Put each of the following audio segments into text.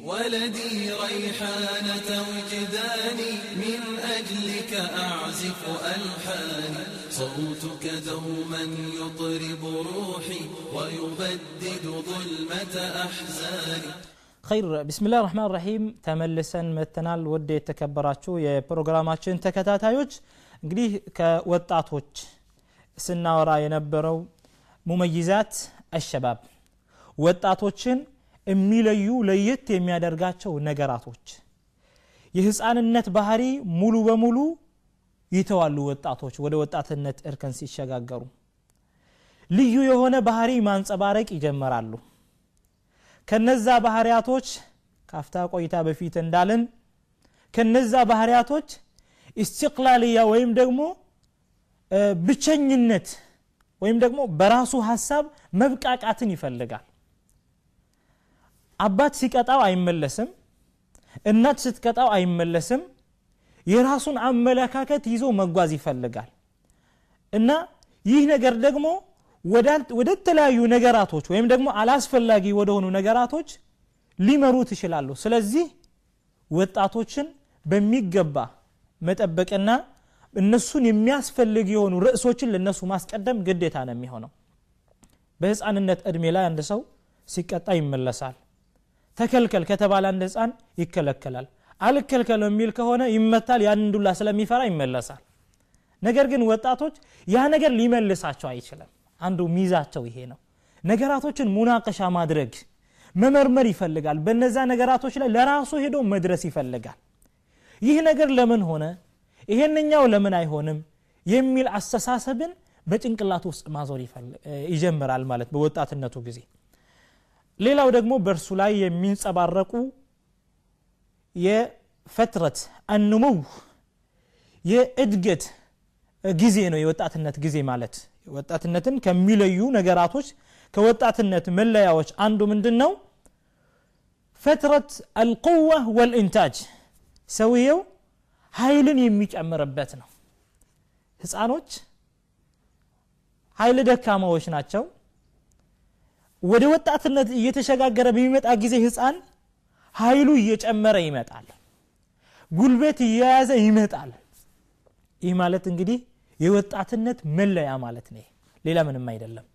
ولدي ريحانة وجداني من أجلك أعزف ألحاني صوتك دوما يطرب روحي ويبدد ظلمة أحزاني خير بسم الله الرحمن الرحيم تملسا متنال ودي تكبراتشو يا بروجراماتشن تكتاتايوች እንግዲህ ከወጣቶች ስናወራ የነበረው ሙመይዛት አሸባብ ወጣቶችን የሚለዩ ለየት የሚያደርጋቸው ነገራቶች የህፃንነት ባህሪ ሙሉ በሙሉ ይተዋሉ ወጣቶች ወደ ወጣትነት እርከን ሲሸጋገሩ ልዩ የሆነ ባህሪ ማንጸባረቅ ይጀምራሉ ከነዛ ባህሪያቶች ካፍታ ቆይታ በፊት እንዳልን ከነዛ ባህሪያቶች ኢስቲቅላልያ ወይም ደግሞ ብቸኝነት ወይም ደግሞ በራሱ ሀሳብ መብቃቃትን ይፈልጋል አባት ሲቀጣው አይመለስም እናት ስትቀጣው አይመለስም የራሱን አመለካከት ይዞ መጓዝ ይፈልጋል እና ይህ ነገር ደግሞ ወደ ተለያዩ ነገራቶች ወይም ደግሞ አላስፈላጊ ወደሆኑ ነገራቶች ሊመሩት ይችላሉ ስለዚህ ወጣቶችን በሚገባ መጠበቅና እነሱን የሚያስፈልግ የሆኑ ርዕሶችን ለእነሱ ማስቀደም ግዴታ ነው የሚሆነው በህፃንነት እድሜ ላይ አንድ ሰው ሲቀጣ ይመለሳል ተከልከል ከተባለ አንድ ህፃን ይከለከላል አልከልከል የሚል ከሆነ ይመታል ያን ዱላ ስለሚፈራ ይመለሳል ነገር ግን ወጣቶች ያ ነገር ሊመልሳቸው አይችልም አንዱ ሚዛቸው ይሄ ነው ነገራቶችን ሙናቀሻ ማድረግ መመርመር ይፈልጋል በነዛ ነገራቶች ላይ ለራሱ ሄዶ መድረስ ይፈልጋል ይህ ነገር ለምን ሆነ ይሄንኛው ለምን አይሆንም የሚል አስተሳሰብን በጭንቅላት ውስጥ ማዞር ይጀምራል ማለት በወጣትነቱ ጊዜ ሌላው ደግሞ በእርሱ ላይ የሚንጸባረቁ የፈትረት አንሙው የእድገት ጊዜ ነው የወጣትነት ጊዜ ማለት ወጣትነትን ከሚለዩ ነገራቶች ከወጣትነት መለያዎች አንዱ ምንድን ነው ፈትረት አልቁወ ወልኢንታጅ ሰውየው ኃይልን የሚጨምርበት ነው ህፃኖች ኃይል ደካማዎች ናቸው ወደ ወጣትነት እየተሸጋገረ በሚመጣ ጊዜ ህፃን ኃይሉ እየጨመረ ይመጣል ጉልበት እየያዘ ይመጣል ይህ ማለት እንግዲህ የወጣትነት መለያ ማለት ነው ሌላ ምንም አይደለም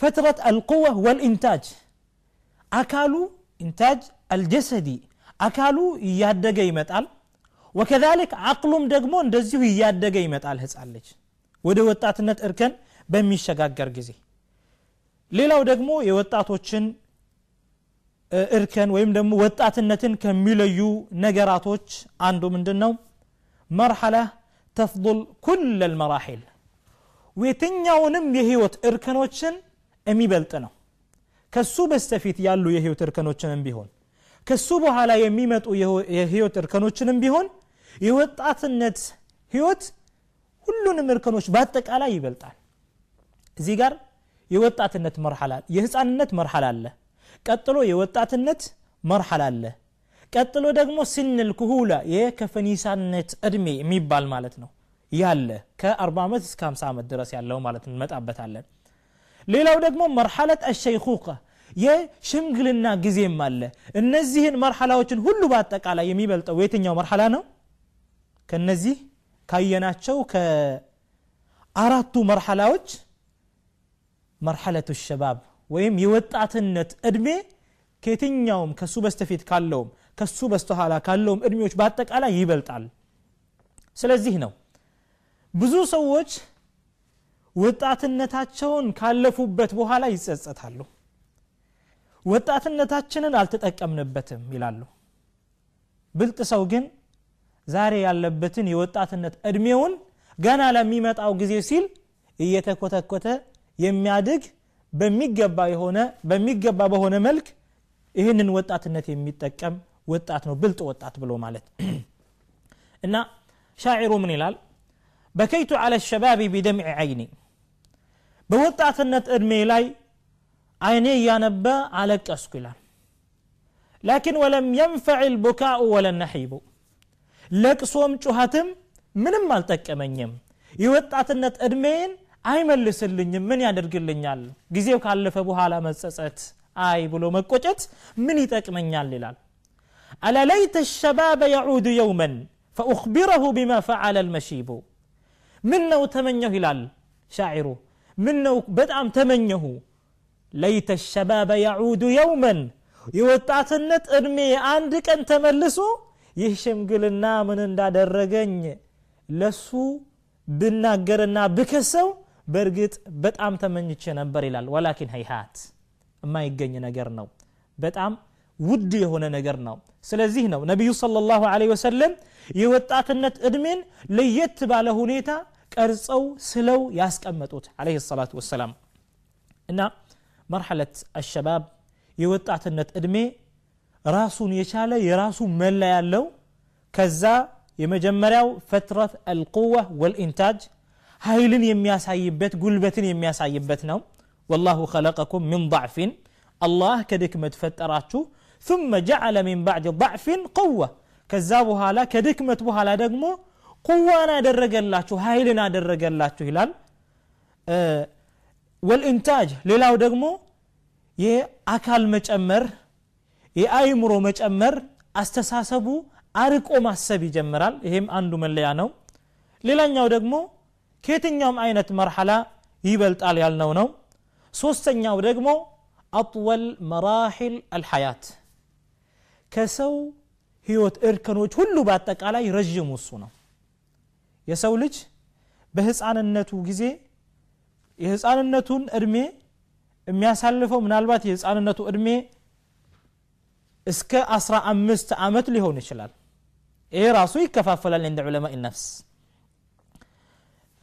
ፈትረት አልቁዋ ወልኢንታጅ አካሉ ኢንታጅ አልጀሰዲ አካሉ እያደገ ይመጣል ወከሊክ አቅሉም ደግሞ እንደዚሁ እያደገ ይመጣል ህፃን ልጅ ወደ ወጣትነት እርከን በሚሸጋገር ጊዜ ሌላው ደግሞ የወጣቶችን እርከን ወይም ደግሞ ወጣትነትን ከሚለዩ ነገራቶች አንዱ ምንድን ነው መርሐላ ተፍضል ኩል ልመራሒል የትኛውንም የህይወት እርከኖችን የሚበልጥ ነው ከሱ በስተፊት ያሉ የህይወት እርከኖችንም ቢሆን ከሱ በኋላ የሚመጡ የህይወት እርከኖችንም ቢሆን የወጣትነት ህይወት ሁሉንም እርከኖች በአጠቃላይ ይበልጣል እዚህ ጋር የወጣትነት መርሐላ የህፃንነት መርሐላ አለ ቀጥሎ የወጣትነት መርሐላ አለ ቀጥሎ ደግሞ ስንል ኩሁላ የከፈኒሳነት እድሜ የሚባል ማለት ነው ያለ ከ40 ዓመት እስከ 50 ዓመት ድረስ ያለው ማለት እንመጣበታለን ሌላው ደግሞ መርሐለት አሸይኹቀ የሽምግልና ጊዜም አለ እነዚህን መርሐላዎችን ሁሉ በአጠቃላይ የሚበልጠው የትኛው መርሐላ ነው ከነዚህ ካየናቸው ከአራቱ መርሐላዎች መርሐለቱ ሸባብ ወይም የወጣትነት እድሜ ከየትኛውም ከሱ በስተፊት ካለውም ከሱ በስተኋላ ካለውም እድሜዎች በአጠቃላይ ይበልጣል ስለዚህ ነው ብዙ ሰዎች ወጣትነታቸውን ካለፉበት በኋላ ይጸጸታሉ ወጣትነታችንን አልተጠቀምንበትም ይላሉ ብልጥ ሰው ግን ዛሬ ያለበትን የወጣትነት እድሜውን ገና ለሚመጣው ጊዜ ሲል እየተኮተኮተ የሚያድግ በሚገባ የሆነ በሚገባ በሆነ መልክ ይህንን ወጣትነት የሚጠቀም ወጣት ነው ብልጥ ወጣት ብሎ ማለት እና ሻዒሩ ምን ይላል በከይቱ አለ ሸባቢ ቢደምዕ አይኒ በወጣትነት እድሜ ላይ አይኔ እያነበ አለቀስኩ ይላል ላኪን ወለም የንፈዕ ልቡካኡ ወለነሒቡ ለቅሶም ጩኸትም ምንም አልጠቀመኝም የወጣትነት እድሜን አይመልስልኝም ምን ያደርግልኛል ጊዜው ካለፈ በኋላ መጸጸት አይ ብሎ መቆጨት ምን ይጠቅመኛል ይላል አለለይተ ሸባበ የዑዱ የውመን ፈኡክቢረሁ ቢማ ፈዓለ ልመሺቡ ምን ነው ተመኘሁ ይላል ሻዒሩ ምን ነው በጣም ተመኘሁ ለይተ ሸባበ የዑዱ የውመን የወጣትነት እድሜ አንድ ቀን ተመልሶ ይህ ሽምግልና ምን እንዳደረገኝ ለሱ ብናገርና ብከሰው በእርግጥ በጣም ተመኝቼ ነበር ይላል ወላኪን ሀይሃት የማይገኝ ነገር ነው በጣም ውድ የሆነ ነገር ነው ስለዚህ ነው ነቢዩ ለ ላሁ ወሰለም የወጣትነት እድሜን ለየት ባለ ሁኔታ ቀርጸው ስለው ያስቀመጡት አለ ሰላቱ ወሰላም እና መርሐለት አሸባብ የወጣትነት እድሜ ራሱን የቻለ የራሱ መላ ያለው ከዛ የመጀመሪያው ፈትረት አልቁዋ ወልኢንታጅ ኃይልን የሚያሳይበት ጉልበትን የሚያሳይበት ነው ወላሁ ኸለቀኩም ምን ضዕፊን አላህ ከድክመት ፈጠራችሁ ثم جعل من بعد ضعف قوة ከዛ በኋላ ከድክመት በኋላ ደግሞ ቁዋን አደረገላችሁ ኃይልን አደረገላችሁ ይላል ወልኢንታጅ ሌላው ደግሞ የአካል መጨመር የአይምሮ መጨመር አስተሳሰቡ አርቆ ማሰብ ይጀምራል ይሄም አንዱ መለያ ነው ሌላኛው ደግሞ ከየትኛውም አይነት መርሐላ ይበልጣል ያልነው ነው ሶስተኛው ደግሞ አጥወል መራሒል አልሐያት ከሰው ህይወት እርከኖች ሁሉ በአጠቃላይ ረዥሙ እሱ ነው የሰው ልጅ በህፃንነቱ ጊዜ የህፃንነቱን እድሜ የሚያሳልፈው ምናልባት የህፃንነቱ እድሜ እስከ 15 ዓመት ሊሆን ይችላል ይሄ ራሱ ይከፋፈላል እንደ ዑለማ ነፍስ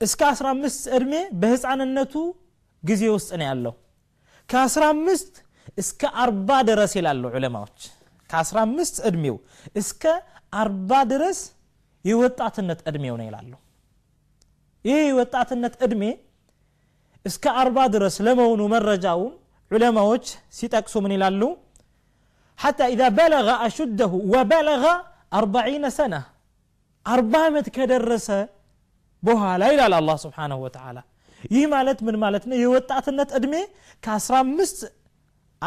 እስከ 15 እድሜ በህፃንነቱ ጊዜ ውስጥ ነው ያለው ከ15 እስከ 40 ድረስ ይላሉ ዑለማዎች ከ15 እድሜው እስከ 40 ድረስ የወጣትነት እድሜው ነው ይላሉ ይህ የወጣትነት እድሜ እስከ 40 ድረስ ለመሆኑ መረጃውን ዑለማዎች ሲጠቅሱ ምን ይላሉ حتى إذا بلغ أشده وبلغ أربعين سنة أربعة متكدرسة በኋላ ይላል አላ ስብንሁ ወተላ ይህ ማለት ምን ማለት ነው የወጣትነት እድሜ ከ15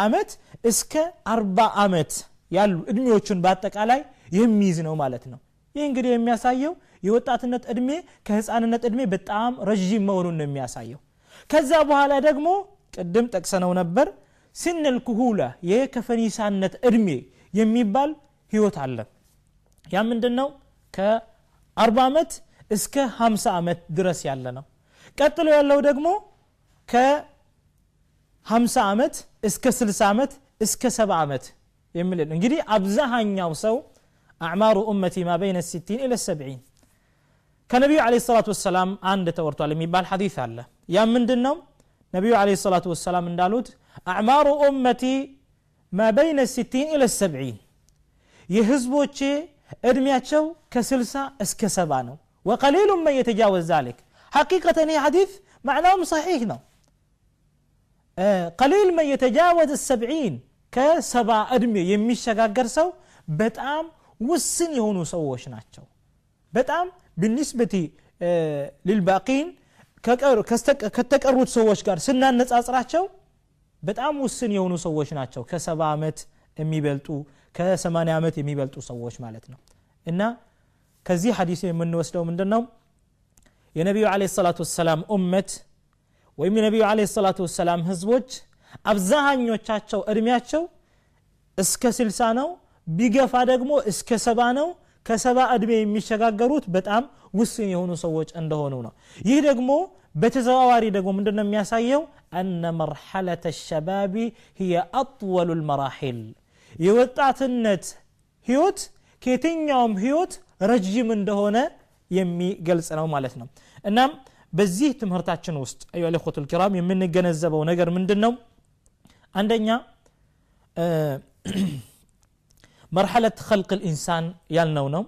ዓመት እስከ 40 ዓመት ያሉ እድሜዎቹን በአጠቃላይ የሚይዝ ነው ማለት ነው ይህ እንግዲህ የሚያሳየው የወጣትነት እድሜ ከህፃንነት እድሜ በጣም ረዥም መሆኑን ነው የሚያሳየው ከዛ በኋላ ደግሞ ቅድም ጠቅሰነው ነበር ሲነል የከፈኒሳነት እድሜ የሚባል ህይወት አለ ያ ምንድን ነው ከ40 ዓመት እስከ 50 ዓመት ድረስ ያለ ነው ቀጥሎ ያለው ደግሞ ከ50 ዓመት እስከ 60 ዓመት እስከ 70 ዓመት የሚል እንግዲህ አብዛሃኛው ሰው አዕማሩ ኡመቲ ማ በይነ ሲቲን ኢለ ሰብዒን ከነቢዩ አለ ሰላት ወሰላም አንድ ተወርቷል የሚባል ሐዲት አለ ያም ምንድን ነው ነቢዩ አለ ሰላት ወሰላም እንዳሉት አዕማሩ ኡመቲ ማ በይነ ሲቲን ኢለ ሰብዒን የህዝቦቼ እድሜያቸው ከ60 እስከ ሰባ ነው وقليل من يتجاوز ذلك حقيقة هي حديث معناه صحيح نعم. آه، قليل من يتجاوز السبعين كسبع أدمي يمشي قرصو بتأم والسن يهونو سووش ناتشو بتأم بالنسبة آه، للباقين كأر كستك كتك أرود سووش قار سنة نت أسرحشو بتأم والسن يهونو سووش ناتشو كسبع مت أمي بلتو كسمانة مت أمي بلتو سووش مالتنا إنه كزي حديث من وسلو من دنو يا نبي عليه الصلاة والسلام أمت ويم نبي عليه الصلاة والسلام هزوج أبزاها نيو تشاتشو أرمياتشو اسك سلسانو بيغا فادقمو اسك سبانو كسبا أدمي ميشاقا قروت بتعم وسيني هونو سووج اندهونونا يهدقمو بتزواري دقو من دنم ياسايو أن مرحلة الشباب هي أطول المراحل يوتعت النت هيوت ከየትኛውም ህይወት ረጅም እንደሆነ የሚገልጽ ነው ማለት ነው እናም በዚህ ትምህርታችን ውስጥ አዩሃ ልኮቱል ኪራም የምንገነዘበው ነገር ምንድን ነው አንደኛ መርሐለት ኸልቅ ልኢንሳን ያልነው ነው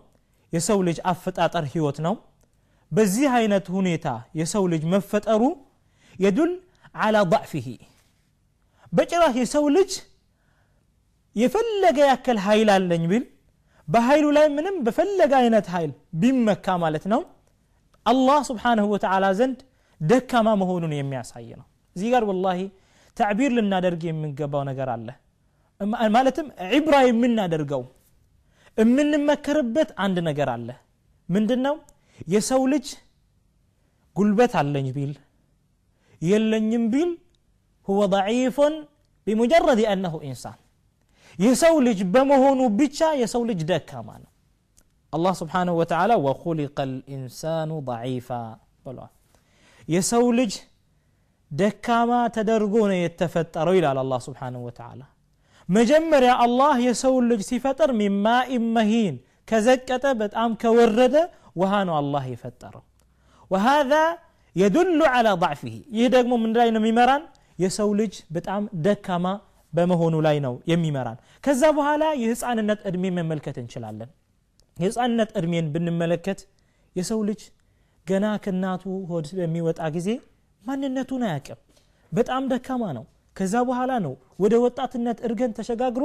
የሰው ልጅ አፈጣጠር ህይወት ነው በዚህ አይነት ሁኔታ የሰው ልጅ መፈጠሩ የዱል አላ ضዕፊሂ በጭራሽ የሰው ልጅ የፈለገ ያክል ኃይል አለኝ ቢል በኃይሉ ላይ ምንም በፈለገ አይነት ኃይል ቢመካ ማለት ነው አላህ ስብሓንሁ ወተዓላ ዘንድ ደካማ መሆኑን የሚያሳይ ነው እዚህ ጋር ወላሂ ተዕቢር ልናደርግ የሚገባው ነገር አለ ማለትም ዒብራ የምናደርገው የምንመከርበት አንድ ነገር አለ ምንድን ነው የሰው ልጅ ጉልበት አለኝ ቢል የለኝም ቢል ሁወ ضعيف بمجرد أنه إنسان يسولج بمهون بيتشا يسولج دكا مانا الله سبحانه وتعالى وخلق الانسان ضعيفا بلو يسول دكا ما تدرقون يتفتر الى الله سبحانه وتعالى مجمر يا الله يسول سيفتر من ماء مهين كزكت بتام كورد وهانو الله يفتر وهذا يدل على ضعفه يدغم من راينا ميمران يسول بتام دكا ما በመሆኑ ላይ ነው የሚመራን ከዛ በኋላ የህፃንነት እድሜ መመልከት እንችላለን የህፃንነት እድሜን ብንመለከት የሰው ልጅ ገና ከእናቱ ሆድ በሚወጣ ጊዜ ማንነቱን አያቅም በጣም ደካማ ነው ከዛ በኋላ ነው ወደ ወጣትነት እርገን ተሸጋግሮ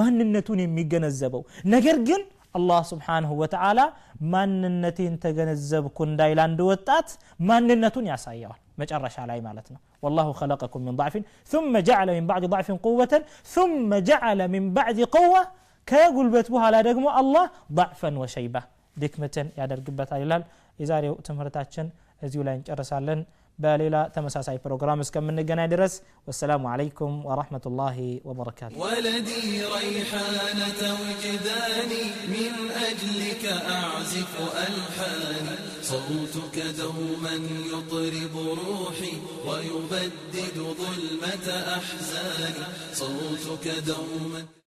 ማንነቱን የሚገነዘበው ነገር ግን አላህ ስብሓንሁ ወተዓላ ማንነቴን ተገነዘብኩ እንዳይላንድ ወጣት ማንነቱን ያሳየዋል መጨረሻ ላይ ማለት ነው ወላሁ ኸለቀኩም ሚን ضዕፊን ثመ ጀዓለ ሚን ባዕድ ضዕፊን ቁወተን ثመ ጀዓለ ሚን ባዕድ ቀዋ ከጉልበት በኋላ ደግሞ አላህ ضዕፈን ወሸይባ ድክመትን ያደርግበታል ይላል የዛሬው ትምህርታችን እዚሁ ላይ እንጨርሳለን باليلا تمساس ساي بروجرام اسكم من الجنة درس والسلام عليكم ورحمة الله وبركاته ولدي ريحانة وجداني من أجلك أعزف ألحاني صوتك دوما يطرب روحي ويبدد ظلمة أحزاني صوتك دوما